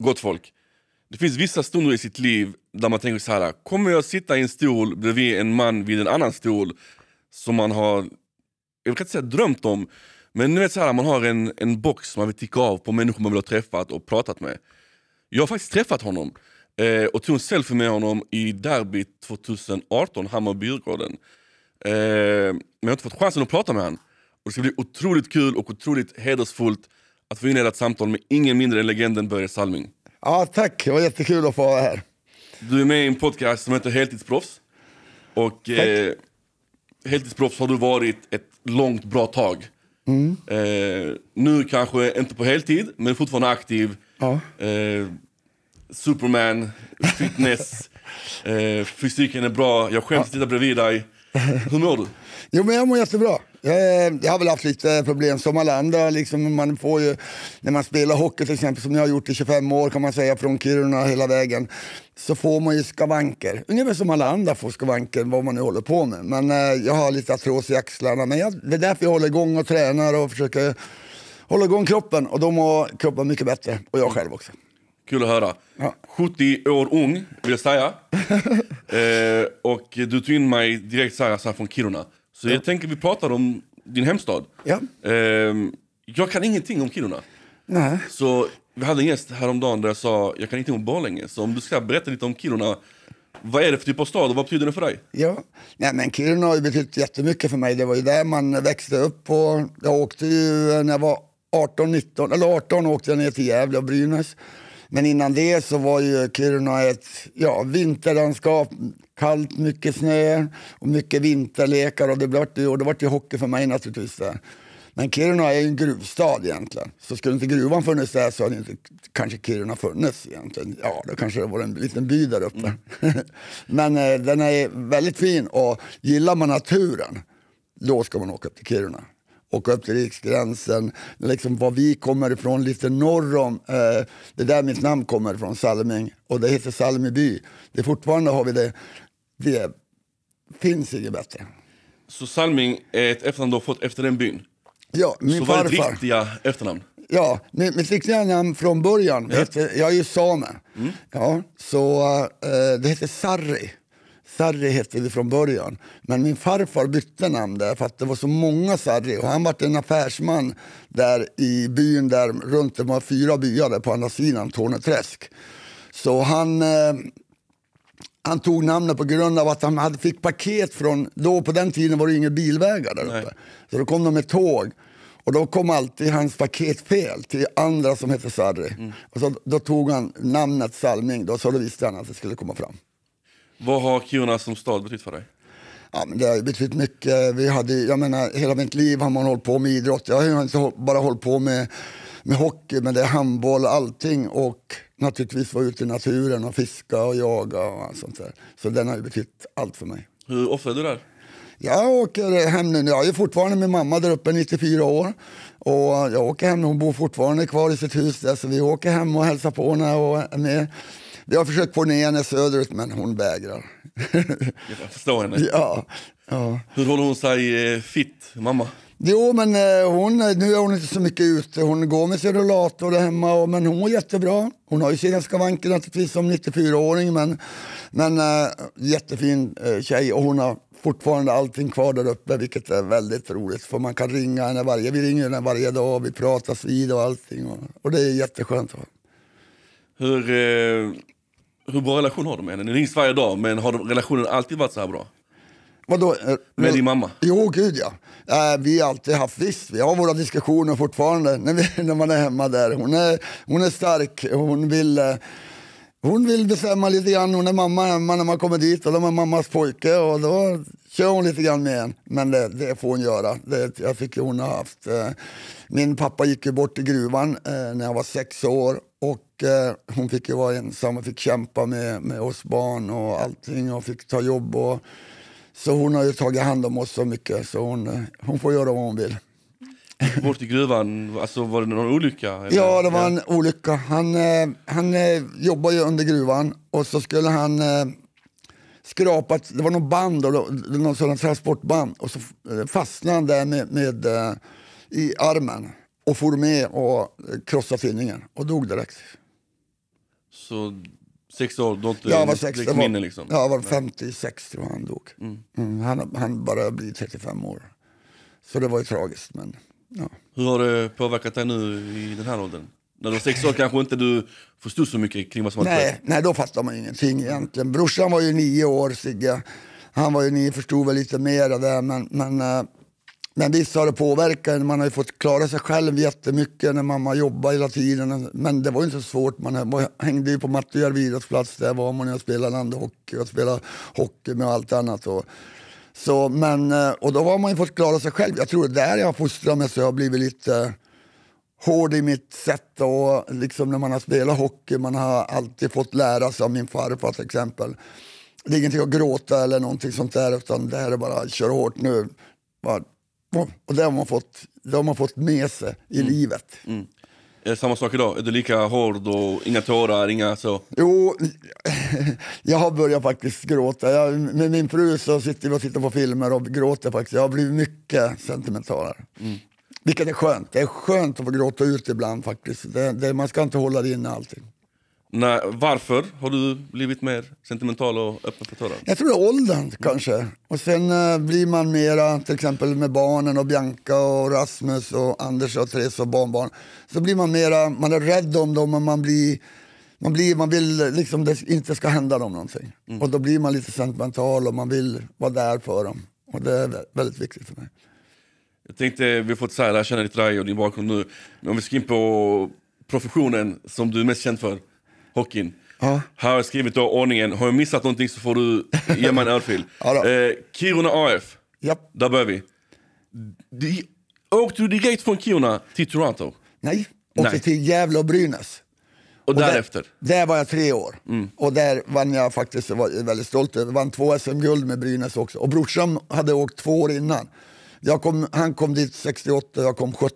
gott folk. Det finns vissa stunder i sitt liv där man tänker så här. kommer jag sitta i en stol bredvid en man vid en annan stol som man har, jag kan inte säga drömt om, men ni vet så här, man har en, en box man vill ticka av på människor man vill ha träffat och pratat med. Jag har faktiskt träffat honom eh, och tog en selfie med honom i derbyt 2018, Hammarby Djurgården. Eh, men jag har inte fått chansen att prata med honom. Och det ska bli otroligt kul och otroligt hedersfullt att få inleda ett samtal med ingen mindre än legenden Börje Salming. Ja, tack. Det var jättekul att få vara här. Du är med i en podcast som heter Heltidsproffs. Och eh, heltidsproffs har du varit ett långt bra tag. Mm. Eh, nu kanske inte på heltid, men fortfarande aktiv. Ja. Eh, Superman, fitness, eh, fysiken är bra, jag skäms att sitta bredvid dig. Hur mår du? Jo, men jag mår jättebra. Jag, jag har väl haft lite problem som alla andra. Liksom, man får ju, när man spelar hockey till exempel, som jag har gjort i 25 år kan man säga, från Kiruna hela vägen, så får man ju skavanker. Ungefär som alla andra får skavanker, vad man nu håller på med. Men eh, jag har lite artros i axlarna, men jag, det är därför jag håller igång och tränar och försöker hålla igång kroppen. Och då mår kroppen mycket bättre, och jag själv också. Kul att höra. Ja. 70 år ung, vill jag säga. eh, och du tog in mig direkt så här, så här från Kiruna. Så jag tänker vi pratar om din hemstad. Ja. Eh, jag kan ingenting om Kiruna. Nej. Så vi hade en gäst häromdagen där jag sa jag kan ingenting om Borlänge. Så om du ska berätta lite om Kiruna. Vad är det för typ av stad och vad betyder det för dig? Ja, Nej, men Kiruna har ju betytt jättemycket för mig. Det var ju där man växte upp. Och jag åkte ju när jag var 18, 19, eller 18 åkte jag ner till Gävle och Brynäs. Men innan det så var ju Kiruna ett ja, vinterlandskap. Kallt, mycket snö och mycket vinterlekar. Och det blev ju, och det var ju hockey för mig naturligtvis. Där. Men Kiruna är ju en gruvstad egentligen. Så skulle inte gruvan funnits där så hade inte kanske Kiruna funnits egentligen. Ja, då kanske det var en liten by där uppe. Men eh, den är väldigt fin och gillar man naturen, då ska man åka upp till Kiruna. Åka upp till riksgränsen, liksom var vi kommer ifrån, lite norr om. Eh, det är där mitt namn kommer ifrån, Salming. Och det heter Salmeby. Det fortfarande har vi det. Det finns inget bättre. Så Salming är ett efternamn du har fått efter den byn. Ja, min Så vad är ditt farfar. riktiga efternamn? Ja, mitt, riktiga namn från början, heter, jag är ju same. Ja, så eh, det heter Sarri. Sarri hette vi från början. Men min farfar bytte namn där för att det var så många Sarri. Och han var en affärsman där i byn där runt, det var fyra byar där på andra sidan, Torneträsk. Så han, eh, han tog namnet på grund av att han hade, fick paket från, då på den tiden var det inga bilvägar där uppe. Nej. Så då kom de med tåg. Och då kom alltid hans paket fel till andra som hette Sarri. Och så, då tog han namnet Salming, då, så då visste han att det skulle komma fram. Vad har Kiruna som stad betytt för dig? Ja, men det har betytt mycket. Vi hade, jag menar, hela mitt liv har man hållit på med idrott. Jag har inte bara hållit på med, med hockey, men det är handboll och allting. Och naturligtvis vara ute i naturen och fiska och jaga och allt sånt där. Så den har ju betytt allt för mig. Hur ofta är du där? Jag åker hem nu. Jag är fortfarande med mamma där uppe, 94 år. Och jag åker hem, hon bor fortfarande kvar i sitt hus där, så vi åker hem och hälsar på henne och är med. Vi har försökt få ner henne söderut, men hon vägrar. Jag förstår henne. ja, ja. Hur håller hon sig eh, fit, mamma? Jo, men eh, hon, eh, nu är hon inte så mycket ute. Hon går med sin rullator hemma, och, men hon mår jättebra. Hon har ju sina skavanker naturligtvis som 94-åring, men, men äh, jättefin äh, tjej och hon har fortfarande allting kvar där uppe, vilket är väldigt roligt. För man kan ringa henne varje, vi ringer henne varje dag, vi pratas vid och allting. Och, och det är jätteskönt. Hur, eh, hur bra relation har du med henne? Ni rings varje dag, men har relationen alltid varit så här bra? Vadå? eh, Med din mamma? Jo, gud ja. Eh, vi har alltid haft, visst, vi har våra diskussioner fortfarande när, vi, när man är hemma där. Hon är, hon är stark, hon vill, eh, hon vill bestämma lite grann. Hon är mamma hemma när man kommer dit och de är mammas pojke och då kör hon lite grann med en. Men det, det får hon göra. Det, jag tycker hon har haft... Eh, min pappa gick ju bort i gruvan eh, när jag var sex år och eh, hon fick ju vara ensam och fick kämpa med, med oss barn och allting och fick ta jobb och så hon har ju tagit hand om oss så mycket så hon, eh, hon får göra vad hon vill. Bort i gruvan, alltså var det någon olycka? eller? Ja, det var en olycka. Han, eh, han eh, jobbar ju under gruvan och så skulle han skrapa, ett- det var något band, någon här transportband och så fastnade han där med, med, i armen och for med och krossade tinningen och dog direkt. Så sex år, du har inte Jag var sex, det var, minne liksom? jag var 56 tror jag han dog. Mm, han, han bara blir 35 år. Så det var ju tragiskt. Men, ja. Hur har det påverkat dig nu i den här åldern? När du var sex år kanske inte du förstod så mycket kring vad som nej, nej, då fattar man ingenting egentligen. Brorsan var ju nio år, Sigge. Han var ju nio, förstod väl lite mer av det. Men, men, eh, men visst har det påverkat. Man har ju fått klara sig själv jättemycket när mamma jobbade hela tiden. Men det var ju inte så svårt. Man hängde ju på Matte Järvidas plats. Där var man och spelade landhockey och spelade hockey med allt annat. Och, så, men, eh, och då har man ju fått klara sig själv. Jag tror det är där jag har fostrat mig så jag har blivit lite hård i mitt sätt. Och liksom när man har spelat hockey, man har alltid fått lära sig av min farfar till exempel. Det är ingenting att gråta eller någonting sånt där, utan det här är bara kör hårt nu. Bara- och det har man fått, det har man fått med sig i livet. Är det samma sak idag? Är du lika hård och inga tårar, inga så? Jo, jag har börjat faktiskt gråta. Jag, med min fru så sitter vi och tittar på filmer och gråter faktiskt. Jag har blivit mycket sentimentalare. Vilket är skönt. Det är skönt att få gråta ut ibland faktiskt. Det, det, man ska inte hålla det inne allting. Nej, varför har du blivit mer sentimental och öppen för tårar? Jag tror det är åldern kanske. Och sen eh, blir man mera, till exempel med barnen och Bianca och Rasmus och Anders och Therese och barnbarn. Så blir man mera, man är rädd om dem och man blir, man, blir, man vill liksom det inte ska hända dem någonting. Och då blir man lite sentimental och man vill vara där för dem. Och det är vä- väldigt viktigt för mig. Jag tänkte, vi här, lära känna lite dig och din bakgrund nu. Men om vi ska in på professionen som du är mest känd för, hockeyn. Ja. Här har jag skrivit då ordningen, har jag missat någonting så får du ge mig en örfil. Ja eh, Kiruna AF, Japp. där börjar vi. Di- Åkte du direkt från Kiruna till Toronto? Nej, åkte Nej. till Gävle och Brynäs. Och, Och därefter? Där, där var jag tre år. Och där vann jag faktiskt, var väldigt stolt över, vann två SM-guld med Brynäs också. Och brorsan hade åkt två år innan. Kom, han kom dit 68, jag kom 70.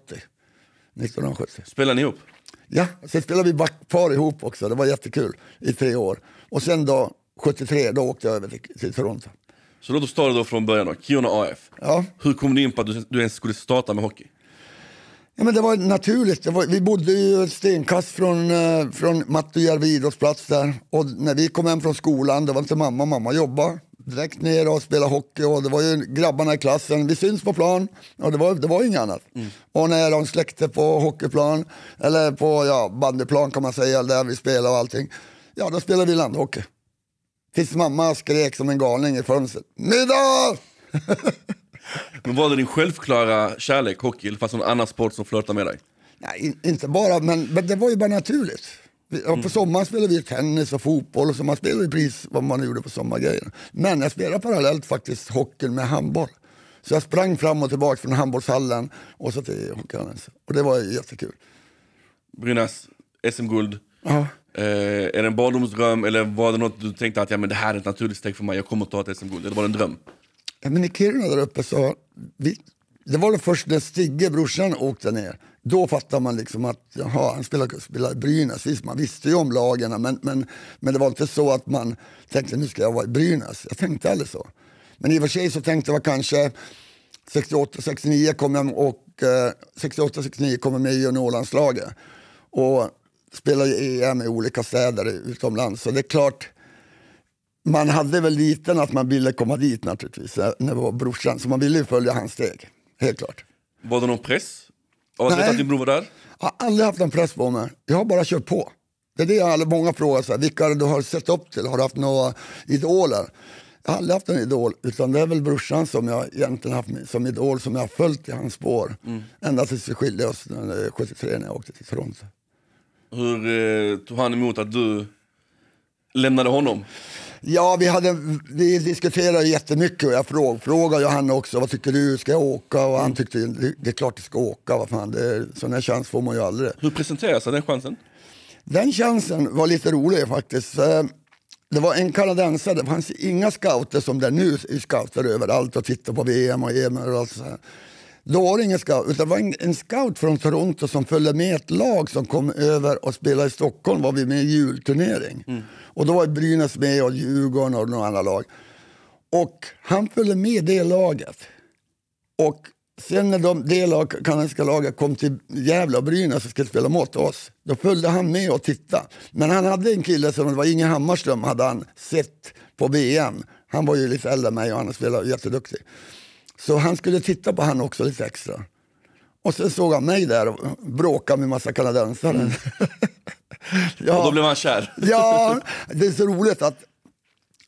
1970. Spelade ni ihop? Ja, sen spelade vi backpar ihop också, det var jättekul i tre år. Och sen då, 73, då åkte jag över till, till Toronto. Så låt oss ta det då från början då, Kiruna AF. Ja. Hur kom du in på att du, du ens skulle starta med hockey? Ja, men det var naturligt. Det var, vi bodde ju ett stenkast från, eh, från Mattojärvi idrottsplats där. Och när vi kom hem från skolan, det var inte mamma, mamma jobbade direkt ner och spelade hockey. Och det var ju grabbarna i klassen, vi syns på plan. Och det var, det var inget annat. Och när de släckte på hockeyplan, eller på ja, bandyplan kan man säga, där vi spelade och allting. Ja, då spelade vi landhockey. Tills mamma skrek som en galning i fönstret. Middag! Men var det din självklara kärlek, hockey, eller fanns det någon annan sport som flörtade med dig? Nej, in, inte bara, men, men det var ju bara naturligt. Ja, På sommaren spelade vi tennis och fotboll och så man spelade precis vad man gjorde på sommargrejerna. Men jag spelade parallellt faktiskt hockeyn med handboll. Så jag sprang fram och tillbaka från handbollshallen och så till hockeyhallen. Och det var jättekul. Brynäs, SM-guld. Ja. Eh, är det en barndomsdröm eller var det något du tänkte att ja, men det här är ett naturligt steg för mig, jag kommer att ta ett SM-guld? Eller var det en dröm? Men i Kiruna där uppe så, vi, det var det först när Stigge, brorsan, åkte ner. Då fattade man liksom att jaha, han spelar, spelade i Brynäs. Visst, man visste ju om lagen, men, men, men det var inte så att man tänkte nu ska jag vara i Brynäs. Jag tänkte aldrig så. Men i och för sig så tänkte jag kanske 68-69 kom jag och eh, 68-69 kom jag med i juniorlandslaget och spelade i EM i olika städer utomlands. Så det är klart, man hade väl liten att man ville komma dit naturligtvis, eh, när det var brorsan. Så man ville ju följa hans steg, helt klart. Var det någon press? Av att veta att din bror var där? Jag har aldrig haft någon press på mig. Jag har bara kört på. Det är det jag många frågar, så här, vilka du har sett upp till? Har du haft några idoler? Jag har aldrig haft en idol, utan det är väl brorsan som jag egentligen haft som idol, som jag har följt i hans spår. Ända tills vi skilde oss när- 73 när jag åkte till Toronto. Hur eh, tog han emot att du lämnade honom? Ja, vi, hade, vi diskuterade jättemycket och jag fråg, frågade ju han också, vad tycker du, ska jag åka? Och han tyckte, det, är klart du ska åka, vad fan, det, sån här chans får man ju aldrig. Hur presenteras den chansen? Den chansen var lite rolig faktiskt. Eh, Det var en kanadensare, det fanns inga scouter som det nu är scouter överallt och tittar på VM och EM och allt så här. Då var det ingen scout, utan det var en, en scout från Toronto som följde med ett lag som kom över och spelade i Stockholm, var vi med i julturnering. Och då var Brynäs med och Djurgården och några andra lag. Och han följde med det laget. Och sen när de, det lag, kanadensiska laget kom till Gävle och Brynäs och skulle spela mot oss, då följde han med och tittade. Men han hade en kille som det var Inge Hammarström, hade han sett på VM. Han var ju lite äldre än mig och han spelade jätteduktig. Så han skulle titta på han också lite extra. Och sen såg han mig där och bråkade med massa kanadensare. Mm. ja. Och då blev han kär? ja, det är så roligt att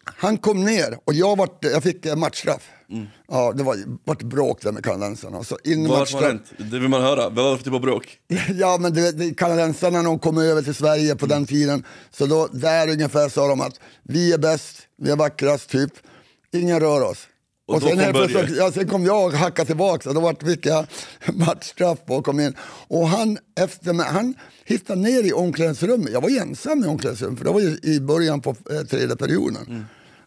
han kom ner och jag, var, jag fick matchstraff. Mm. Ja, det var vart bråk där med kanadensarna. Så in Vad har hänt? Det vill man höra. Vad var det för typ av bråk? ja, men det, det, kanadensarna när de kom över till Sverige på mm. den tiden, så då, där ungefär sa de att vi är bäst, vi är vackrast, typ. Ingen rör oss. Och, och sen, kom ja, sen kom jag och hackade tillbaka och då vart, fick jag matchstraff och kom in. Och han, efter mig, han hittade ner i omklädningsrummet. Jag var ensam i omklädningsrummet för det var ju i början på eh, tredje perioden. Mm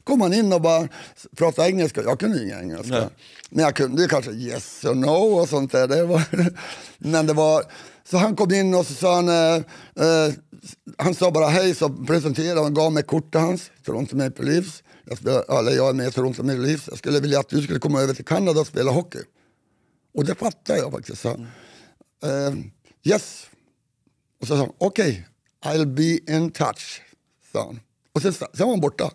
kom han in och bara pratade engelska. Jag kunde inga engelska. Nej. Men jag kunde kanske yes och no och sånt där. Det var, men det var, så han kom in och så sa han, eh, eh, han sa bara hej, så presenterade han gav mig kortet hans, Toronto Maple Leafs. Jag, spelar, eller jag är med i Toronto Maple Leafs. Jag skulle vilja att du skulle komma över till Kanada och spela hockey. Och det fattade jag faktiskt. Så, eh, yes. Och så sa han, okej, okay, I'll be in touch, sa han. Och sen, sen var han borta.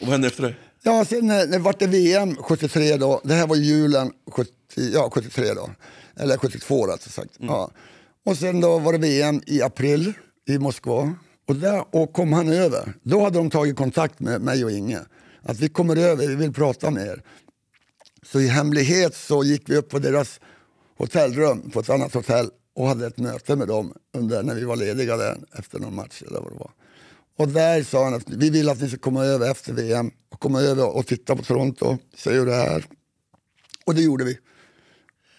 Och vad hände efter det? Ja, sen när det vart det VM 73 då. Det här var julen 70, ja, 73 då. Eller 72 rätt sagt. Mm. Ja. Och sen då var det VM i april i Moskva. Och där och kom han över. Då hade de tagit kontakt med mig och Inge. Att vi kommer över, vi vill prata med er. Så i hemlighet så gick vi upp på deras hotellrum på ett annat hotell och hade ett möte med dem under när vi var lediga där efter någon match eller vad det var. Och där sa han att vi vill att ni ska komma över efter VM och komma över och titta på Toronto, se hur det är. Och det gjorde vi.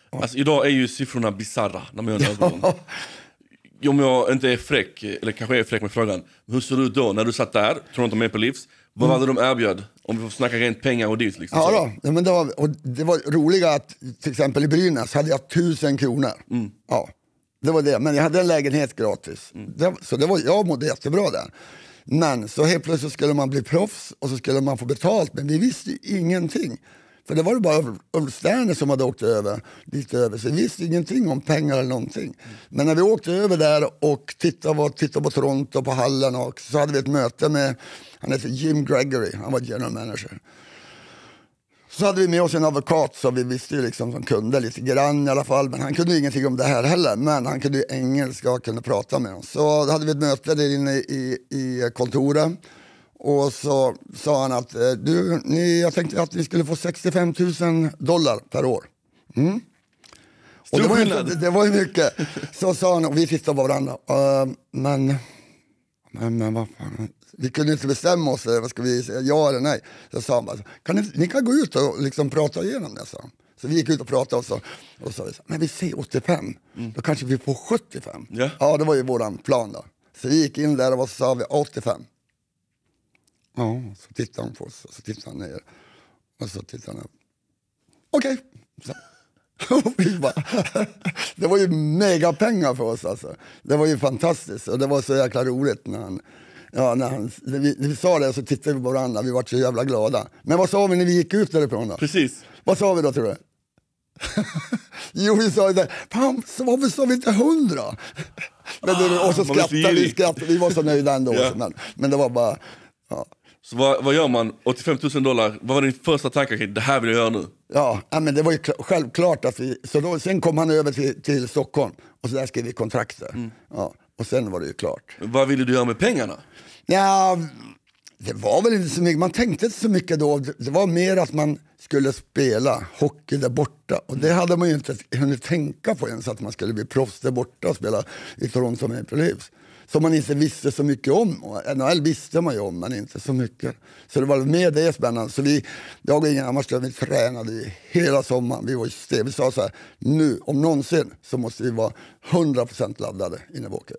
Alltså, idag är ju siffrorna bizarra när man gör ja. Om jag inte är fräck, eller kanske är fräck med frågan, hur ser det ut då när du satt där, Toronto Maple Leafs, vad mm. var det de erbjöd? Om vi får snacka rent pengar och dit. Liksom, ja, då. ja men det, var, och det var roliga att till exempel i Brynäs hade jag tusen kronor. Mm. Ja, det var det. Men jag hade en lägenhet gratis. Mm. Det, så det var, jag mådde jättebra där. Men så helt plötsligt skulle man bli proffs och så skulle man få betalt. Men vi visste ju ingenting. För det var det bara Ulf Sterner som hade åkt över, dit över. Så vi visste ingenting om pengar eller någonting. Men när vi åkte över där och tittade på, tittade på Toronto, på hallen och så hade vi ett möte med, han heter Jim Gregory, han var general manager. Så hade vi med oss en advokat som vi visste ju liksom, som kunde lite grann i alla fall. Men han kunde ingenting om det här heller. Men han kunde ju engelska och kunde prata med oss. Så hade vi ett möte där inne i, i kontoret. Och så sa han att eh, du, ni, jag tänkte att ni skulle få 65 000 dollar per år. Mm. Och det, var ju, det var ju mycket. Så sa han, och vi tittade på varandra. Uh, men, men, men vad fan vi kunde inte bestämma oss, vad ska vi säga, ja eller nej. Så sa han bara, kan ni, ni kan gå ut och liksom prata igenom det, sa Så vi gick ut och pratade och så, och så men vi säger 85, mm. då kanske vi får 75. Yeah. Ja, det var ju våran plan då. Så vi gick in där och så sa vi 85. Ja, så tittade han på oss och så tittade han ner. Och så tittade han upp. Okej. Okay. det var ju megapengar för oss alltså. Det var ju fantastiskt och det var så jäkla roligt när han Ja, när, han, när, vi, när vi sa det så tittade vi på varandra, vi var så jävla glada. Men vad sa vi när vi gick ut därifrån då? Precis. Vad sa vi då tror du? jo, vi sa det. Fan, varför sa vi inte hundra? men och så skrattade vi, skrattade, vi var så nöjda ändå. ja. men, men det var bara... Ja. Så vad, vad, gör man? 85 000 dollar, vad var din första tanke? Det här vill jag göra nu. Ja, men det var ju självklart att vi... Så då, sen kom han över till, till Stockholm och så där skrev vi kontraktet. Mm. Ja. Och sen var det ju klart. Vad ville du göra med pengarna? Ja, det var väl inte så mycket. Man tänkte inte så mycket då. Det var mer att man skulle spela hockey där borta. Och det hade man ju inte hunnit tänka på ens, att man skulle bli proffs där borta och spela i Toronto Maple Leafs som man inte visste så mycket om. NHL visste man ju om, men inte så mycket. Så det var mer det spännande. Så vi, jag och Inge Hammarström vi tränade hela sommaren. Vi, var stel. vi sa så här, nu om någonsin så måste vi vara 100% laddade innan vi åker.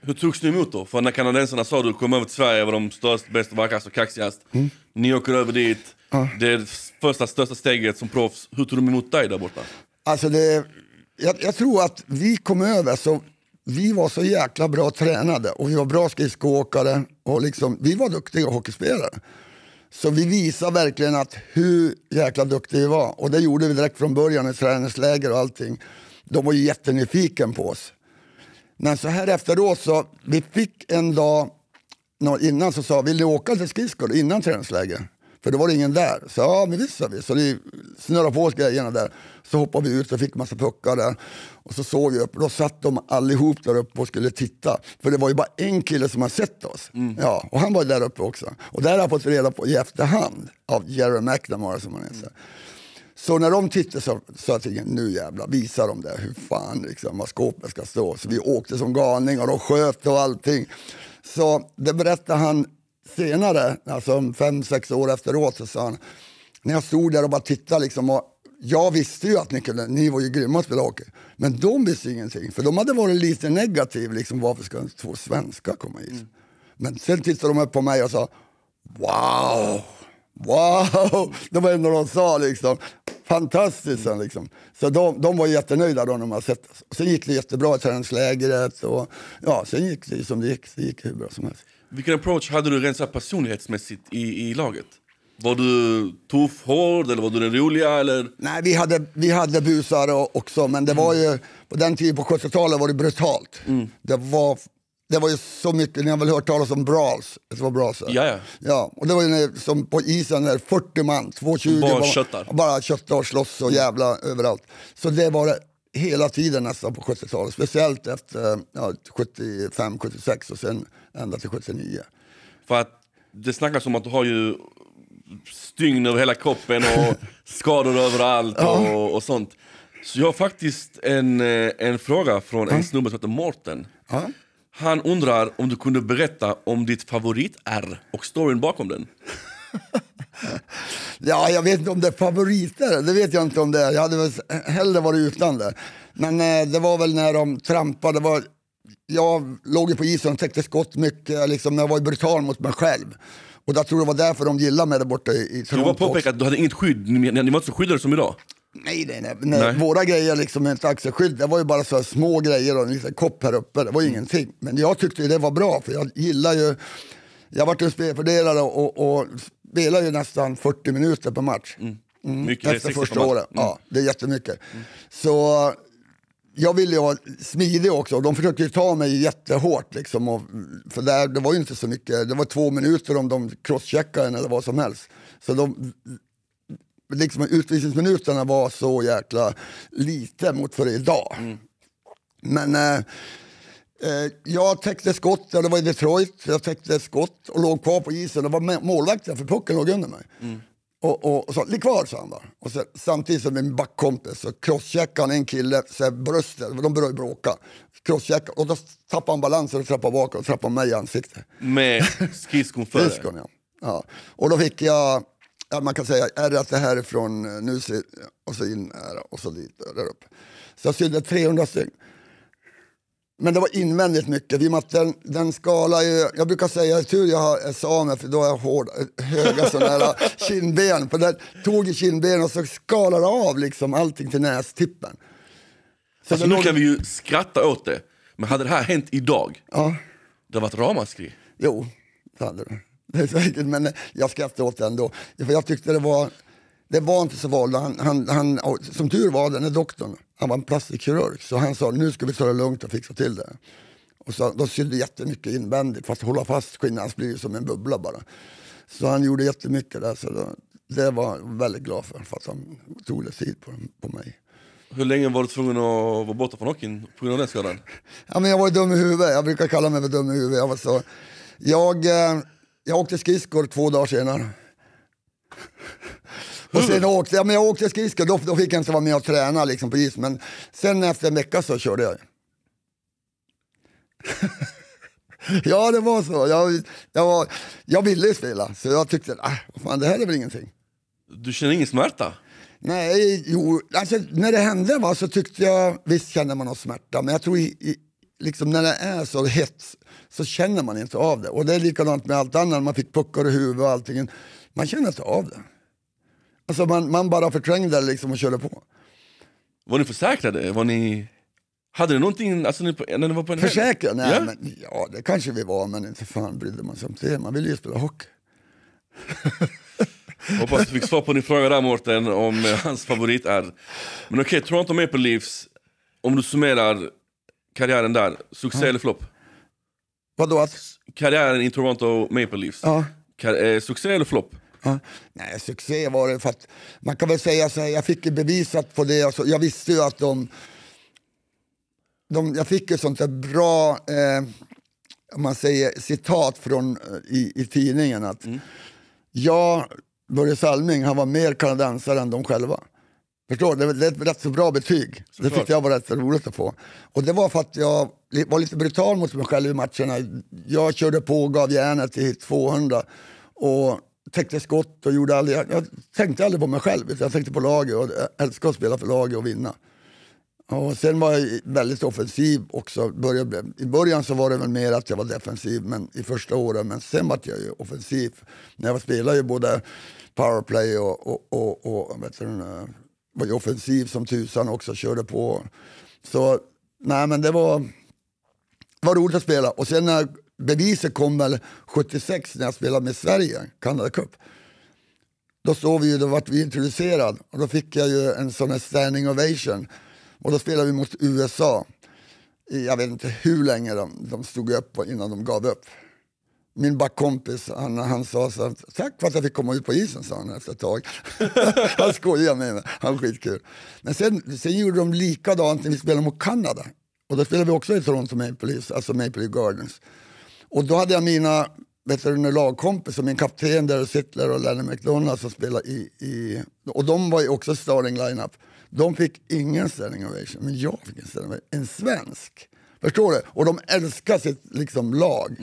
Hur togs ni emot då? För när kanadensarna sa att du kom över till Sverige var de störst, bäst, vackraste och kaxigast. Mm. Ni åker över dit, ja. det är det första största steget som proffs. Hur tog de emot dig där borta? Alltså det, jag, jag tror att vi kom över så vi var så jäkla bra tränade och vi var bra skridskoåkare och liksom, vi var duktiga hockeyspelare. Så vi visade verkligen att hur jäkla duktiga vi var. Och det gjorde vi direkt från början i träningsläger och allting. De var ju jättenyfiken på oss. Men så här efteråt så, vi fick en dag innan så sa vill ni åka till skridskor innan träningsläger? För då var det ingen där. Så ja, men visst sa vi. Så vi snurrade på oss grejerna där. Så hoppade vi ut och fick massa puckar där. Och så såg vi upp. Då satt de allihop där uppe och skulle titta. För det var ju bara en kille som hade sett oss. Ja, och han var där uppe också. Och det här har jag fått reda på i efterhand av Jerry McNamara som han heter. Så när de tittade så sa jag till nu jävlar, visa dem det, hur fan liksom, var skåpet ska stå. Så vi åkte som galningar och sköt och allting. Så det berättade han senare, alltså fem, sex år efteråt, så sa han, när jag stod där och bara tittade liksom, och jag visste ju att ni, kunde, ni var ju grymma att spela hockey, men de visste ingenting, för de hade varit lite negativ, liksom, varför ska två svenskar komma hit? Men sen tittade de upp på mig och sa, wow, wow, det var ändå de sa liksom. Fantastiskt han, liksom. Så de, de var jättenöjda då när hade sett Sen gick det jättebra i träningslägret och ja, sen gick det som det gick. Det gick hur bra som helst. Vilken approach hade du rent personlighetsmässigt i, i laget? Var du tuff, hård eller var du den roliga? Eller? Nej, vi hade, vi hade busar också, men det var ju, på den tiden på 70-talet var det brutalt. Det, var, det var ju så mycket, ni har väl hört talas om brawls? Det var brawls? Ja, ja. ja. Och det var ju när, som på isen, när 40 man, 220 Bara köttar. bara kötta och slåss och jävla överallt. Så det var det hela tiden nästan på 70-talet, speciellt efter ja, 75, 76 och sen ända till 79. För att det snackas om att du har ju stygn över hela kroppen och skador överallt och, och sånt. Så jag har faktiskt en, eh, en fråga från en snubbe som heter Morten. Ja. Han undrar om du kunde berätta om ditt favorit-R och storyn bakom den. Ja, jag vet inte om det är favoriter, det vet jag inte om det är. Jag hade väl hellre varit utan det. Men eh, det var väl när de trampade. Det var, jag låg ju på isen och täckte skott mycket, liksom, jag var ju brutal mot mig själv. Och jag tror det var därför de gillade mig där borta i, Toronto. vill påpeka att du hade inget skydd, ni, ni var inte så skyddade som idag. Nej, nej, nej. nej. Våra grejer liksom ett axelskydd, det var ju bara så små grejer och en liten kopp här uppe. Det var ingenting. Men jag tyckte ju det var bra, för jag gillar ju... Jag vart ju spelfördelare och, och spelar ju nästan 40 minuter per match. Mm. Mycket, det är Efter 60 första match. året. Ja, det är jättemycket. Så jag ville ju vara smidig också och de försökte ju ta mig jättehårt. Liksom, och, för där, det var ju inte så mycket, det var två minuter om de crosscheckade en eller vad som helst. Så de, liksom, utvisningsminuterna var så jäkla lite mot för idag. Men eh, eh, jag täckte skott, ja, det var i Detroit, jag täckte skott och låg kvar på isen. Det var målvakten för pucken låg under mig. Och, och, och så, ligg kvar sa han bara. Och så, samtidigt som min backkompis så crosscheckade han en kille, så här, bröstet, de började bråka. Crosscheckade, och då tappade han balansen och trappade bakåt och trappade mig i ansiktet. Med skridskon före. Skridskon, ja. ja. Och då fick jag, ja, man kan säga, ärrat det härifrån eh, nu och så in här och så dit där uppe. Så jag sydde 300 stygn. Men det var invändigt mycket. I och att den, den skalar ju, jag brukar säga tur jag har- är same för då har jag hård, höga sådana här kindben. För den tog i kindben och så skalade av liksom allting till nästippen. Så Alltså, nu låg- kan vi ju skratta åt det, men hade det här hänt idag, Ja. det hade varit ramaskri. Jo, det hade det. Det är säkert, men jag skrattade åt det ändå. För jag tyckte det var, det var inte så farligt. Han, han, han, som tur var, den här doktorn, han var en plastikkirurg. Så han sa, nu ska vi ta det lugnt och fixa till det. Och så, de sydde jättemycket invändigt, fast hålla fast skinnet, annars blir som en bubbla bara. Så han gjorde jättemycket där, så då, det var jag väldigt glad för, för att han tog det tid på, på mig. Hur länge var du tvungen att vara borta från hockeyn på grund av den skadan? Ja, men jag var dum i huvudet. Jag brukar kalla mig för dum i huvudet. Jag, var så, jag, eh, jag åkte skridskor två dagar senare. Och sen åkte, ja, men jag åkte skridskor, då, då fick jag inte vara med och träna liksom, på is. Men sen efter en vecka så körde jag. ja, det var så. Jag, jag, var, jag ville spela, så jag tyckte, ah, fan, det här är väl ingenting. Du känner ingen smärta? Nej, jo, alltså, när det hände va, så tyckte jag, visst känner man någon smärta, men jag tror i, i, liksom, när det är så hett så känner man inte av det. Och det är likadant med allt annat, man fick puckar i huvudet och allting. Man känner inte av det. Alltså man, man bara förträngde det liksom och körde på. Var ni försäkrade? Var ni... Hade ni någonting alltså, ni när ni var på en helg? Försäkra? Nej, Ja. men, ja det kanske vi var, men inte fan brydde man sig om det. Man ville ju spela hockey. Hoppas du fick svar på din fråga där Mårten om eh, hans favorit är. Men okej, Toronto Maple Leafs, om du summerar karriären där, succé eller flopp? Vadå? Att, Karriären i Toronto Maple Leafs, ja. Kar- eh, succé eller flopp? Ja. Nej, succé var det för att man kan väl säga så här, jag fick ju bevisat på det, alltså, jag visste ju att de, de jag fick ju sånt där bra, eh, om man säger citat från eh, i, i tidningen att jag, Börje Salming, han var mer kanadensare än de själva. Förstår du? Det, det är ett rätt så bra betyg. Det Såklart. tyckte jag var rätt så roligt att få. Och det var för att jag var lite brutal mot mig själv i matcherna. Jag körde på och gav järnet till 200 och täckte skott och gjorde aldrig, jag, tänkte aldrig på mig själv. Jag tänkte på laget och älskade att spela för laget och vinna. Och sen var jag väldigt offensiv också. Började, I början så var det väl mer att jag var defensiv men i första åren, men sen var jag ju offensiv. När jag spelade ju både powerplay och, och, och, och vet du, var ju offensiv som tusan också, körde på. Så nej men det var, var roligt att spela. Och sen när jag beviset kom väl 76 när jag spelade med Sverige, Canada Cup. Då såg vi ju, då vart vi introducerad och då fick jag ju en sån här standing ovation. Och då spelade vi mot USA. I, Jag vet inte hur länge de, de stod upp innan de gav upp. Min backkompis han, han sa så här, tack för att jag fick komma ut på isen sa han efter ett tag. han skojade med mig, han var skitkul. Men sen, sen gjorde de likadant när vi spelade mot Kanada. Och då spelade vi också i Toronto Maple Leafs, alltså Maple Leaf Gardens. Och då hade jag mina vet du, lagkompisar, min kapten Darryl Sittler och Lenny McDonald som spelade i, i... Och de var ju också starting lineup. De fick ingen standing ovation, men jag fick en standing ovation. En svensk. Förstår du? Och de älskar sitt liksom, lag.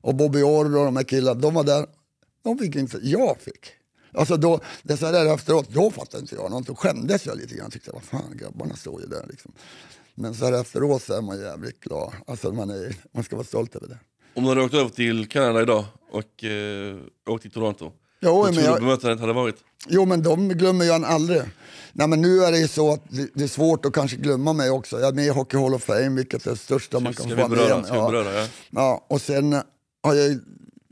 Och Bobby Orr och de här killarna, de var där. De fick inte, jag fick. Alltså då, det så där efteråt, då fattade inte jag något. Då skämdes jag lite grann. Tyckte, vad fan, grabbarna står ju där liksom. Men så här efteråt så är man jävligt glad. Alltså man, är, man ska vara stolt över det. Om du hade åkt över till Kanada idag och eh, åkt till Toronto, Jo, hur men tror du jag, bemötandet hade varit? Jo, men de glömmer jag aldrig. Nej, men nu är det ju så att det, är svårt att kanske glömma mig också. Jag är med i Hockey Hall of Fame, vilket är det största man kan få vara med vi ja. ja. ja, Och sen har jag ju,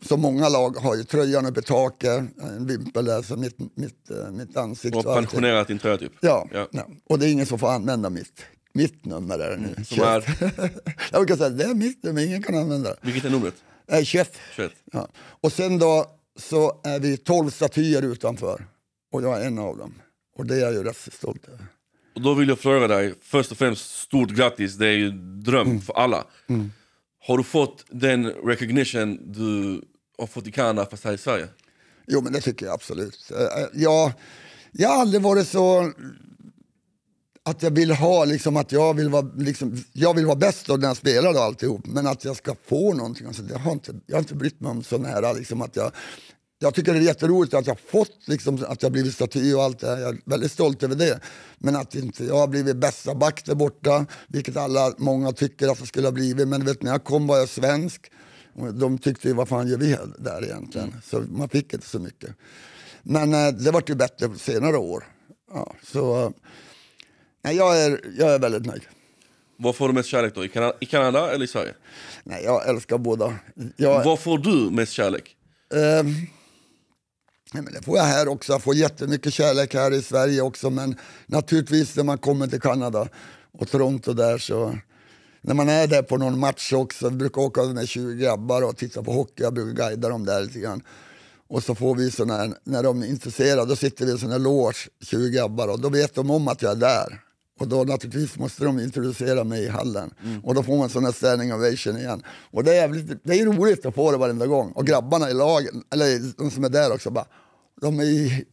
som många lag, har ju tröjan uppe i taket, en vimpel där, så mitt, mitt, eh, mitt ansikte Och pensionerat din tröja typ? Ja, Ja. ja. och det är ingen som får använda mitt. Mitt nummer är det nu. Som är, jag brukar säga det är mitt nummer, ingen kan använda det. vilket är numret? Nej, 21. 21. Ja. Och sen då så är vi 12 statyer utanför och jag är en av dem. Och det är jag ju rätt stolt över. Och då vill jag fråga dig, först och främst stort grattis, det är ju dröm Mm. för alla. Har du fått den recognition du har fått i Kanada fast här i Sverige? Jo men det tycker jag absolut. Eh, Jag, jag har aldrig varit så att jag vill ha liksom att jag vill vara, liksom, jag vill vara bäst då när jag spelar och alltihop. Men att jag ska få någonting, alltså, det har inte, jag har inte brytt mig om så nära liksom att jag jag tycker det är jätteroligt att jag fått, liksom, att jag blivit staty och allt det här. Jag är väldigt stolt över det. Men att inte jag har blivit bästa back där borta, vilket alla, många tycker att jag skulle ha blivit. Men vet, när jag kom var jag svensk. De tyckte ju, vad fan gör vi där egentligen? Så man fick inte så mycket. Men eh, det vart ju bättre senare år. Ja, så nej, jag, är, jag är väldigt nöjd. Vad får du mest kärlek då? I Kanada, i Kanada eller i Sverige? Nej, jag älskar båda. Jag, Vad får du mest kärlek? Ehm, nej, men det får jag här också. Jag får jättemycket kärlek här i Sverige också. Men naturligtvis när man kommer till Kanada och Toronto där så... När man är där på någon match också, vi brukar åka med 20 grabbar och titta på hockey, jag brukar guida dem där lite grann. Och så får vi sån här, när de är intresserade, då sitter vi i en sån här loge, 20 grabbar, och då vet de om att jag är där. Och då naturligtvis måste de introducera mig i hallen. Och då får man sån här standing ovation igen. Och det är, jävligt, det är roligt att få det varenda gång. Och grabbarna i lagen, eller de som är där också, bara, de är i,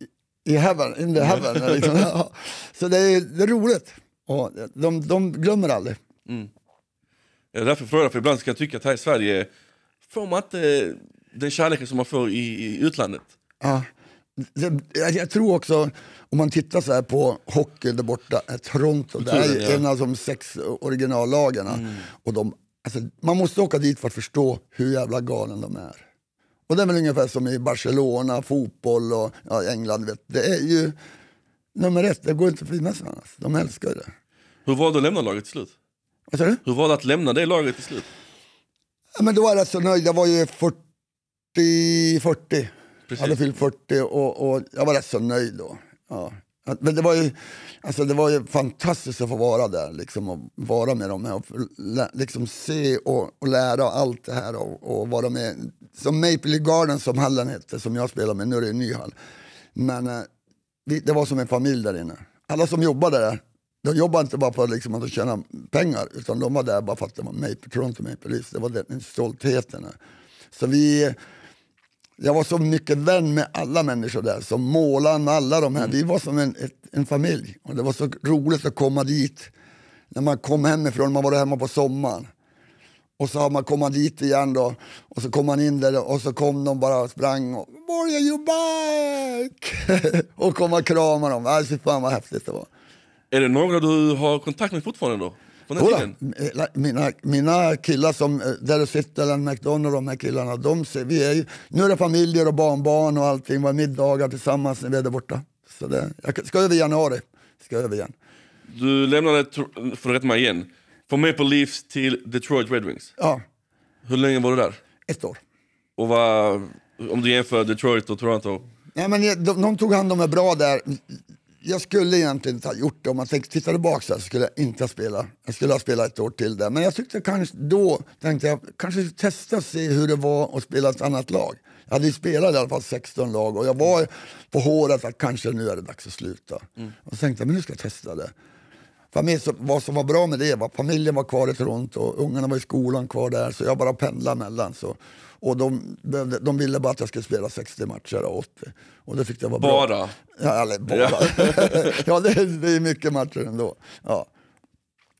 i heaven, in the heaven. Liksom. Ja. Så det är, det är roligt. Och de, de glömmer aldrig. Det är därför jag frågar, för ibland kan jag tycka att här i Sverige får man inte den kärleken som man får i, i utlandet. Ja. Det, jag, jag tror också, om man tittar så här på hockey där borta, är Toronto, det är ja. en av de sex originallagarna. Och de, alltså, man måste åka dit för att förstå hur jävla galen de är. Och det är väl ungefär som i Barcelona, fotboll och ja, England. Vet. Det är ju nummer ett, det går inte att finnas annars. De älskar det. Hur var det att lämna laget till slut? Vad sa du? Hur var det att lämna det laget till slut? Ja, men då var jag så nöjd, jag var ju 40, 40. Precis. hade fyllt 40 och, och jag var rätt så nöjd då. Ja. Men det var, ju, alltså det var ju fantastiskt att få vara där liksom, och vara med dem och liksom se och, och lära allt det här och, och vara med. Som Maple Leaf Garden som hallen hette, som jag spelade med, nu är det en ny hall. Men eh, vi, det var som en familj där inne. Alla som jobbade där, de jobbade inte bara för liksom att tjäna pengar utan de var där bara för att det var Maple, Toronto Maple Leafs. Det var den stoltheten. Så vi, jag var så mycket vän med alla människor där, som målaren alla de här. Vi var som en, ett, en familj och det var så roligt att komma dit. När man kom hemifrån, man var hemma på sommaren. Och så har man kommit dit igen då och så kom man in där och så kom de bara och sprang och “Where are you back?” och kom och kramade dem. Alltså, fan vad häftigt det var. Är det några du har kontakt med fortfarande då? Från den tiden? eh, mina, mina killar som, eh, där du sitter, Ellen McDonald och de här killarna, de ser, vi är ju, nu är det familjer och barnbarn och allting, var middagar tillsammans när vi är där borta. Så det, jag ska över i januari. Ska över igen. Du lämnade, för att rätta mig igen, från Maple Leafs till Detroit Red Wings. Ja, Hur länge var du där? ett år. Och vad, om du jämför Detroit och Toronto? Nej, men jag- de, de tog hand om mig bra där. Jag skulle egentligen inte ha gjort det. Om man tittar tillbaka så skulle jag inte ha spelat. Jag skulle ha spelat ett år till där. Men jag tyckte kanske då, tänkte jag, kanske testa se hur det var att spela ett annat lag. Jag hade ju spelat i alla fall 16 lag och jag var på håret att kanske nu är det dags att sluta. Och så tänkte jag, men nu ska jag testa det. Familj, vad som var bra med det var att familjen var kvar i Toronto, och ungarna var i skolan kvar där, så jag bara pendlade mellan. Så, och de, behövde, de ville bara att jag skulle spela 60 matcher och 80. Och det tyckte jag var bra. Bara? Ja, eller bara. Ja, det, det är mycket matcher ändå. Ja.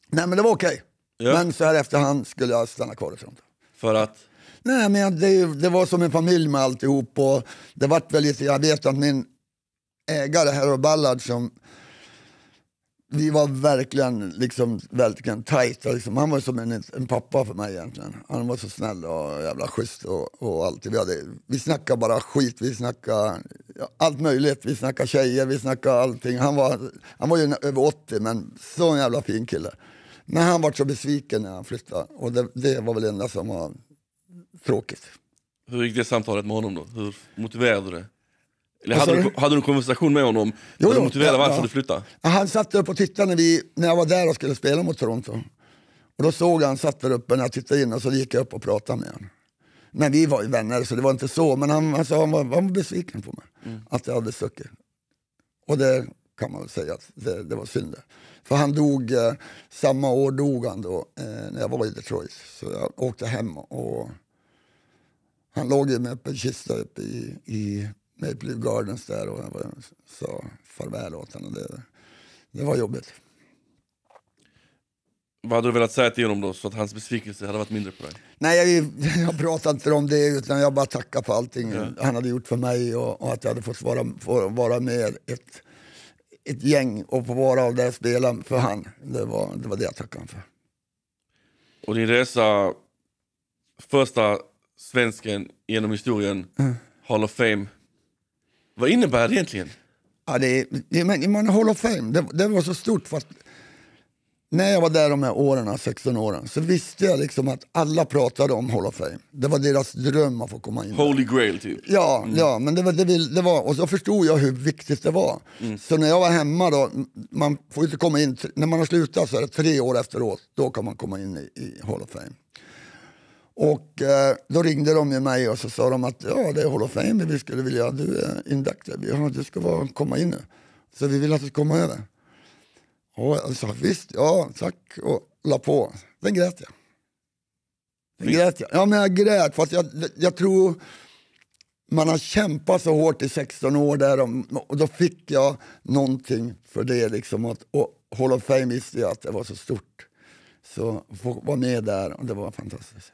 Nej, men det var okej. Ja. Men så här efterhand skulle jag stanna kvar i Toronto. För att? Nej, men det, det var som en familj med alltihop. Och det vart väl lite, jag vet att min ägare, Harold Ballard, som vi var verkligen, liksom, verkligen tajta. Liksom. Han var som en, en pappa för mig egentligen. Han var så snäll och jävla schysst och, och allt. Vi, hade, vi snackade bara skit, vi snackade ja, allt möjligt. Vi snackade tjejer, vi snackade allting. Han var, han var ju över 80 men så en jävla fin kille. Men han var så besviken när han flyttade och det, det var väl det enda som var tråkigt. Hur gick det samtalet med honom då? Hur motiverade du det? Eller hade du, hade du en konversation med honom? Jo, jo, motiverade varför ja. du flyttade? Han satt upp och tittade när, vi, när jag var där och skulle spela mot Toronto. Och då såg han satt där uppe när jag tittade in och så gick jag upp och pratade med honom. Men vi var ju vänner så det var inte så, men han, sa, han, var, han var besviken på mig. Att jag hade stuckit. Och det kan man väl säga att det, det var synd. För han dog, eh, samma år dog han då eh, när jag var i Detroit. Så jag åkte hem och han låg ju med öppen kista uppe i, i Maple Leaf Gardens där och jag sa farväl åt honom. Det, det var jobbigt. Vad hade du velat säga till honom då så att hans besvikelse hade varit mindre på dig? Nej, jag, jag pratar inte om det utan jag bara tackar för allting han hade gjort för mig och, och att jag hade fått vara, få vara med ett, ett gäng och få vara där och spela för han. Det var det, var det jag tackade honom för. Och din resa, första svensken genom historien, Mm. Hall of Fame. Vad innebär det egentligen? Ja, det, det, men, men Hall of Fame, det, det var så stort för att när jag var där de här åren, 16 åren, så visste jag liksom att alla pratade om Hall of Fame. Det var deras dröm att få komma in. Holy grail typ. Ja, ja men det var, det, det var, och så förstod jag hur viktigt det var. Så när jag var hemma då, man får inte komma in, när man har slutat så är det tre år efteråt, då kan man komma in i, i Hall of Fame. Och eh, då ringde de med mig och så sa de att ja, det är Hall of Fame, vi skulle vilja, du är inducted, ja, du ska vara, komma in nu. Så vi vill att du ska komma över. Och jag sa visst, ja tack, och la på. Sen grät jag. Sen grät jag. Ja men jag grät för att jag, jag tror man har kämpat så hårt i 16 år där och, och då fick jag någonting för det. Liksom, att, och Hall of Fame visste jag att det var så stort. Så att få vara med där, och det var fantastiskt.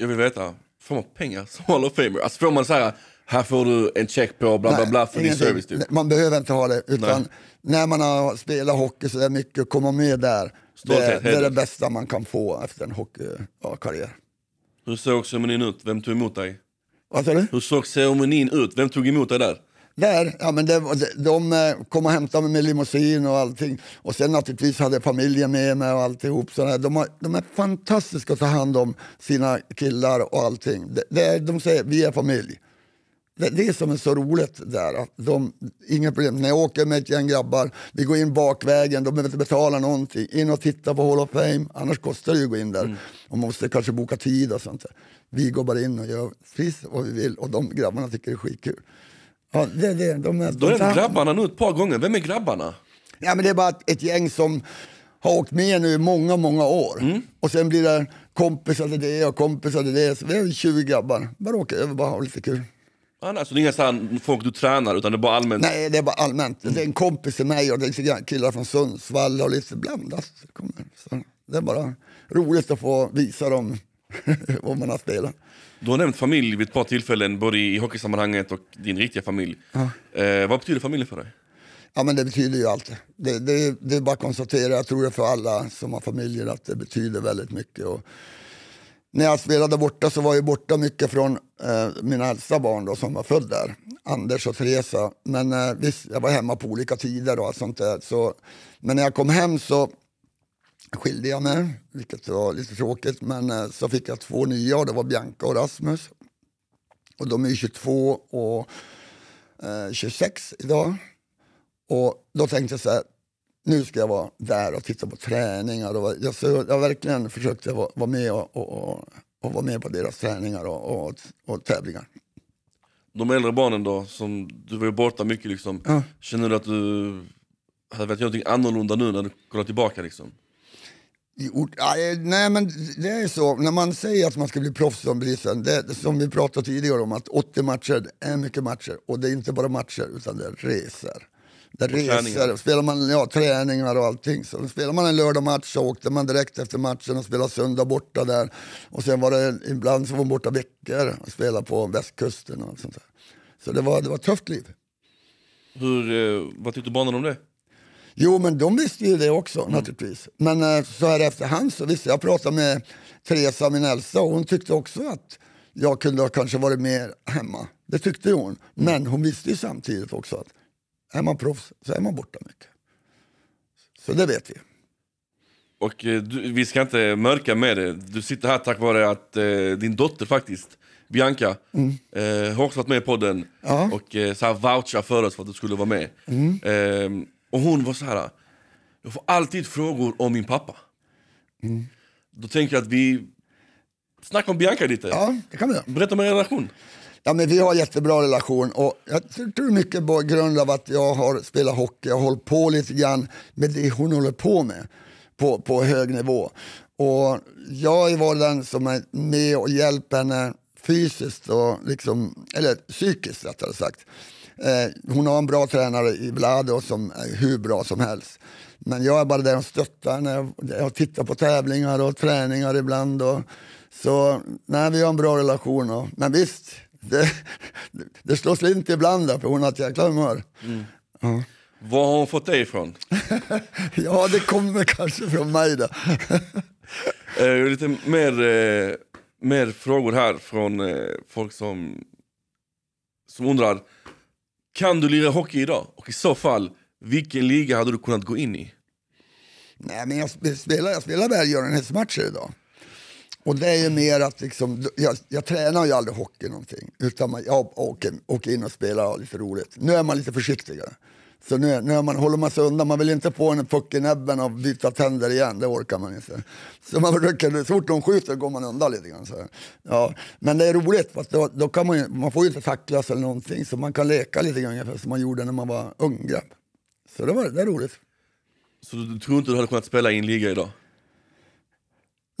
Jag vill veta, får man pengar som Hall of Famer? Alltså får man så här, här får du en check på bla bla bla för din service typ? Man behöver inte ha det. Utan Nej. när man har spelat hockey så är mycket, komma med där, det, Stolthet, det är det bästa man kan få efter en hockeykarriär. Hur såg ceremonin ut? Vem tog emot dig? Vad sa du? Hur såg ceremonin ut? Vem tog emot dig där? Där, ja, men det, de, eh, kom och hämtade mig med limousin och allting. Och sen naturligtvis hade jag familjen med mig och alltihop. Så där. de, har, de är fantastiska att ta hand om sina killar och allting. Det, det, de säger vi är familj. det, det är som är så roligt där. Att de, inga problem. När jag åker med ett gäng grabbar, vi går in bakvägen, de behöver inte betala någonting. In och titta på Hall of Fame, annars kostar det ju att gå in där. Och man måste kanske boka tid och sånt där. Vi går bara in och gör precis vad vi vill och de grabbarna tycker det är skitkul. Ja, det, det, de är, Då är de det grabbarna nu ett par gånger. Vem är grabbarna? Ja, men det är bara ett, gäng som har åkt med nu i många, många år. Och sen blir det kompisar till det och kompisar till det. Så vi är 20 grabbar. Bara åka över bara ha lite kul. Nej, så det är inga folk du tränar utan det är bara allmänt? Nej, det är bara allmänt. Det är en kompis till mig och det är lite killar från Sundsvall och lite blandat. Så det är bara roligt att få visa dem vad man har spelat. Du har nämnt familj vid ett par tillfällen, både i hockeysammanhanget och din riktiga familj. Eh, vad betyder familjen för dig? Ja, men det betyder ju allt. Det, det, det är bara att konstatera, jag tror det för alla som har familjer, att det betyder väldigt mycket. Och när jag spelade borta så var jag borta mycket från eh, mina äldsta barn då, som var född där, Anders och Teresa. Men eh, visst, jag var hemma på olika tider och allt sånt där. Så, men när jag kom hem så skilde jag mig, vilket var lite tråkigt. Men eh, så fick jag två nya och det var Bianca och Rasmus. Och de är 22 och eh, 26 idag. Och då tänkte jag så här, nu ska jag vara där och titta på träningar. Och jag, så jag verkligen försökte vara, vara med och, och, och, vara med på deras träningar och, och, och tävlingar. De äldre barnen då, som du var ju borta mycket liksom. Ja. Känner du att du hade göra någonting annorlunda nu när du kollar tillbaka liksom? Jo, nej, nej men det är så, när man säger att man ska bli proffs som brisen, det, som vi pratade tidigare om, att 80 matcher är mycket matcher. Och det är inte bara matcher, utan det är resor. Det är resor, spelar man ja, träningar och allting. Så spelar man en lördagmatch så åkte man direkt efter matchen och spelade söndag borta där. Och sen var det, ibland så var man borta veckor och spelade på västkusten och sånt där. Så det var, det var ett tufft liv. Hur, eh, vad tyckte barnen om det? Jo, men de visste ju det också naturligtvis. Men eh, så här efterhand så visste jag, pratade med Teresa, min äldsta, och hon tyckte också att jag kunde ha kanske varit mer hemma. Det tyckte hon. Men hon visste ju samtidigt också att är man proffs så är man borta mycket. Så det vet vi. Och eh, du, vi ska inte mörka med det. Du sitter här tack vare att eh, din dotter faktiskt, Bianca, eh, har också varit med i podden Ja. och eh, så här vouchar för oss för att du skulle vara med. Eh, och hon var så här. jag får alltid frågor om min pappa. Då tänker jag att vi snackar om Bianca lite. Ja, det kan vi. Berätta om er relation. Ja, men vi har jättebra relation och jag tror mycket på grund av att jag har spelat hockey. Har hållit på lite grann med det hon håller på med på, på hög nivå. Och jag varit den som är med och hjälper henne fysiskt och liksom, eller psykiskt rättare sagt. Eh, hon har en bra tränare i Vlado som är hur bra som helst. Men jag är bara där och stöttar henne. Jag tittar på tävlingar och träningar ibland. Och, så nej, vi har en bra relation. Och, men visst, det, det slår slint ibland där, för hon har ett jäkla humör. Var har hon fått det ifrån? Ja, det kommer kanske från mig då. Eh, lite mer, eh, mer frågor här från eh, folk som, som undrar kan du lira hockey idag? Och i så fall, vilken liga hade du kunnat gå in i? Nej, men jag spelar, jag spelar välgörenhetsmatcher idag. Och det är ju mer att liksom, jag, jag tränar ju aldrig hockey någonting. Utan man, jag åker, åker in och spelar och har lite roligt. Nu är man lite försiktigare. Så nu, nu man, håller man sig undan. Man vill inte få en puck i näbben och byta tänder igen. Det orkar man inte. Så man försöker, så fort de skjuter går man undan lite grann. Så. Ja, men det är roligt. För då, då kan man, ju, man får ju inte tacklas eller någonting. Så man kan leka lite grann ungefär som man gjorde när man var ung grabb. Så det, var, det är roligt. Så du, du tror inte du hade kunnat spela i en liga idag?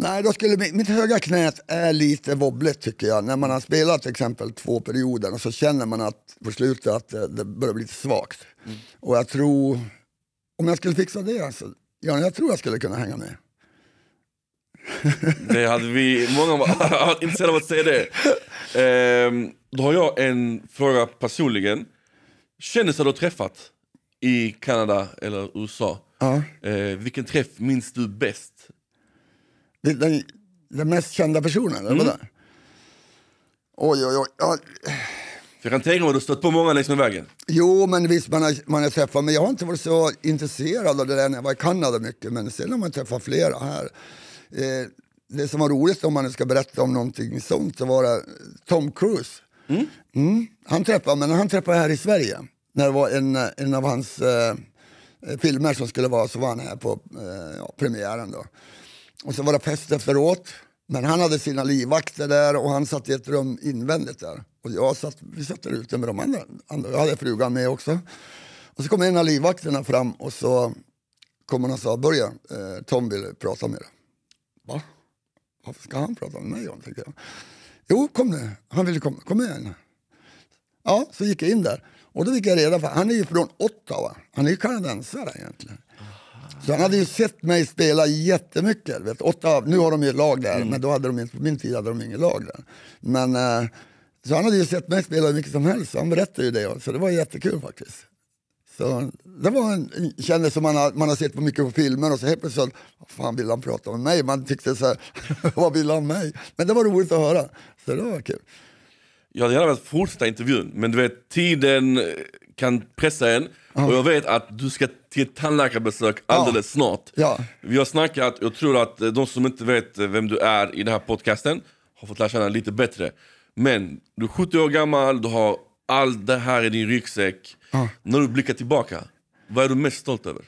Nej, då skulle mitt, mitt höga knät är lite wobbligt tycker jag. När man har spelat till exempel två perioder och så känner man att på slutet att det, det börjar bli lite svagt. Och jag tror, om jag skulle fixa det, alltså, ja, jag tror jag skulle kunna hänga med. Det hade vi, många var varit intresserade av att se det. Ehm, då har jag en fråga personligen. Kändisar du har träffat i Kanada eller USA? Ja. Eh, vilken träff minns du bäst? Den, den mest kända personen, eller vadå? Oj, oj, oj. Ja, jag kan tänka mig att du stött på många längs med vägen. jo, men visst man har, man har träffat, men jag har inte varit så intresserad av det där när jag var i Kanada mycket. Men sen har man träffat flera här. Eh, det som var roligt om man nu ska berätta om någonting sånt, så var det Tom Cruise. Mm. Han träffade, men han träffade här i Sverige. När det var en, en av hans eh, filmer som skulle vara, så var han här på eh, ja, premiären. Då. Och så var det fest efteråt. Men han hade sina livvakter där och han satt i ett rum invändigt där. Och jag satt, vi satt där ute med de andra, andra. Jag hade frugan med också. Och så kom en av livvakterna fram och så kom han och sa, börja, eh, Tom vill prata med dig. Va? Varför ska han prata med mig om, tänkte jag. Jo, kom nu, han ville komma, kom igen. Ja, så gick jag in där. Och då fick jag reda på, han är ju från Ottawa, han är ju kanadensare egentligen. Så han hade ju sett mig spela jättemycket. Vet, Ottawa, nu har de ju ett lag där, men då hade de på min tid hade de inget lag där. Men, eh, så han hade ju sett mig spela hur mycket som helst, han berättade ju det. Så det var jättekul faktiskt. Så det var en kändis som man har, man har sett på mycket på filmer och så helt plötsligt, vad fan vill han prata med mig? Man tyckte så här, vad vill han mig? Men det var roligt att höra, så det var kul. Jag hade gärna velat fortsätta intervjun, men du vet tiden kan pressa en. Och jag vet att du ska till ett tandläkarbesök alldeles Ja. snart. Ja. Vi har snackat, jag tror att de som inte vet vem du är i den här podcasten har fått lära känna lite bättre. Men du är 70 år gammal, du har allt det här i din ryggsäck. När du blickar tillbaka, vad är du mest stolt över?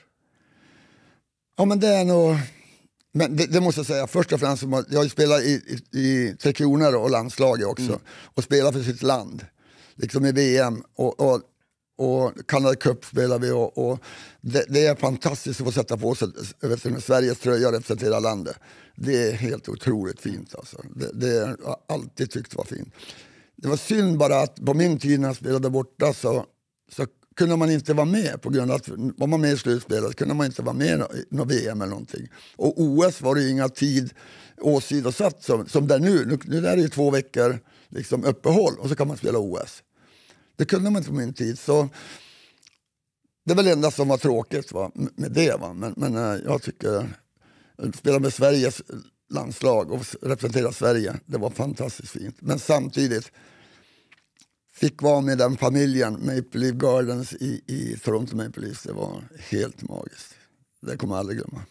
Ja men det är nog, men det, det måste jag säga, först och främst, jag har ju spelat i, i, i Tre Kronor och landslaget också. Och spelat för sitt land, liksom i VM. Och, och, och Canada Cup spelar vi och, och det, det är fantastiskt att få sätta på sig vet du, Sveriges tröja och representera landet. Det är helt otroligt fint alltså. Det, det har jag alltid tyckt var fint. Det var synd bara att på min tid när jag spelade borta så, så kunde man inte vara med på grund av att var man med i slutspelet kunde man inte vara med i något VM eller någonting. Och OS var det ju inga tid åsidosatt som, som det är nu. Nu, nu är det ju två veckor liksom uppehåll och så kan man spela OS. Det kunde man inte på min tid. Så det väl det enda som var tråkigt va, med det. Va. Men, men eh, jag tycker att spela med Sveriges landslag och representera Sverige, det var fantastiskt fint. Men samtidigt fick vara med den familjen, Maple Leaf Gardens i, i Toronto Maple Leafs, det var helt magiskt. Det kommer jag aldrig glömma.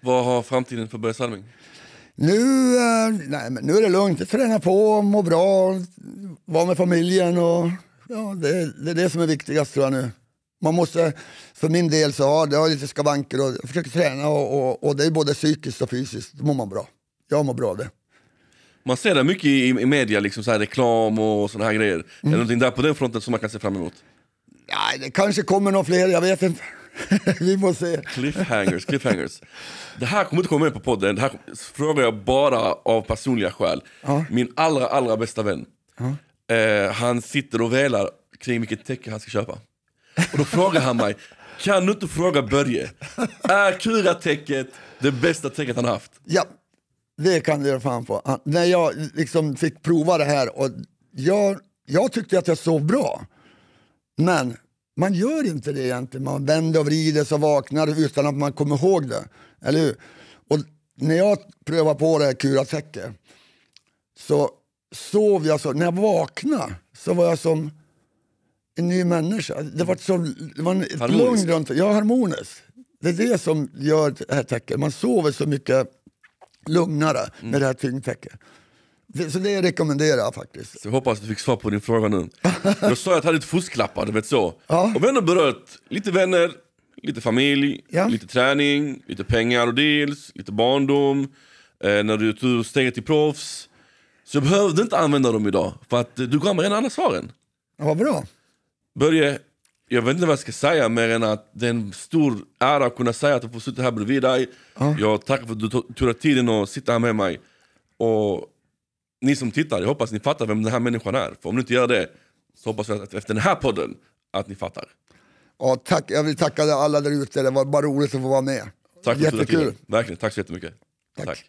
Vad har framtiden för Börje Salming? Nu, eh, nej, men nu är det lugnt, jag tränar på, mår bra, vara med familjen och ja, det, det är det som är viktigast tror jag nu. Man måste, för min del så har det har lite skavanker och jag försöker träna och, och, och det är både psykiskt och fysiskt, då mår man bra. Jag mår bra av det. Man ser det mycket i, i media, liksom så här reklam och såna här grejer. Är det någonting där på den fronten som man kan se fram emot? Nej, det kanske kommer några fler, jag vet inte. Vi får se. Cliffhangers, cliffhangers. Det här kommer inte komma med på podden, det här frågar jag bara av personliga skäl. Min allra, allra bästa vän, eh, han sitter och velar kring vilket täcke han ska köpa. Och då frågar han mig, kan du inte fråga Börje, är Kura-täcket det bästa täcket han har haft? Ja, det kan du göra fan på. Han- När jag liksom fick prova det här och jag, jag tyckte att jag sov bra. Men man gör inte det egentligen. Man vänder och vrider sig och vaknar utan att man kommer ihåg det. Eller hur? Och när jag prövade på det här kuratäcket så sov jag så. När jag vaknade så var jag som en ny människa. Det var, så, det var ett Harmoniskt. lugn runt Ja, harmoniskt. Det är det som gör det här täcket. Man sover så mycket lugnare med det här tyngdtäcket. Så det rekommenderar jag faktiskt. Så jag hoppas du fick svar på din fråga nu. Jag sa att jag hade lite fusklappar, du vet så. Ja. Och vi har berört lite vänner, lite familj, Ja. lite träning, lite pengar och deals, lite barndom, eh, när du tog steget till proffs. Så jag behövde inte använda dem idag, för att eh, du gav mig redan alla svaren. Ja, vad bra. Börje, jag vet inte vad jag ska säga mer än att det är en stor ära att kunna säga att jag får sitta här bredvid dig. Jag tackar för att du tog dig tiden att sitta här med mig. Och ni som tittar, jag hoppas ni fattar vem den här människan är. För om ni inte gör det, så hoppas jag att efter den här podden, att ni fattar. Ja, tack. Jag vill tacka alla där ute. Det var bara roligt att få vara med. Tack för Jättekul. Verkligen, tack så jättemycket. Tack. tack.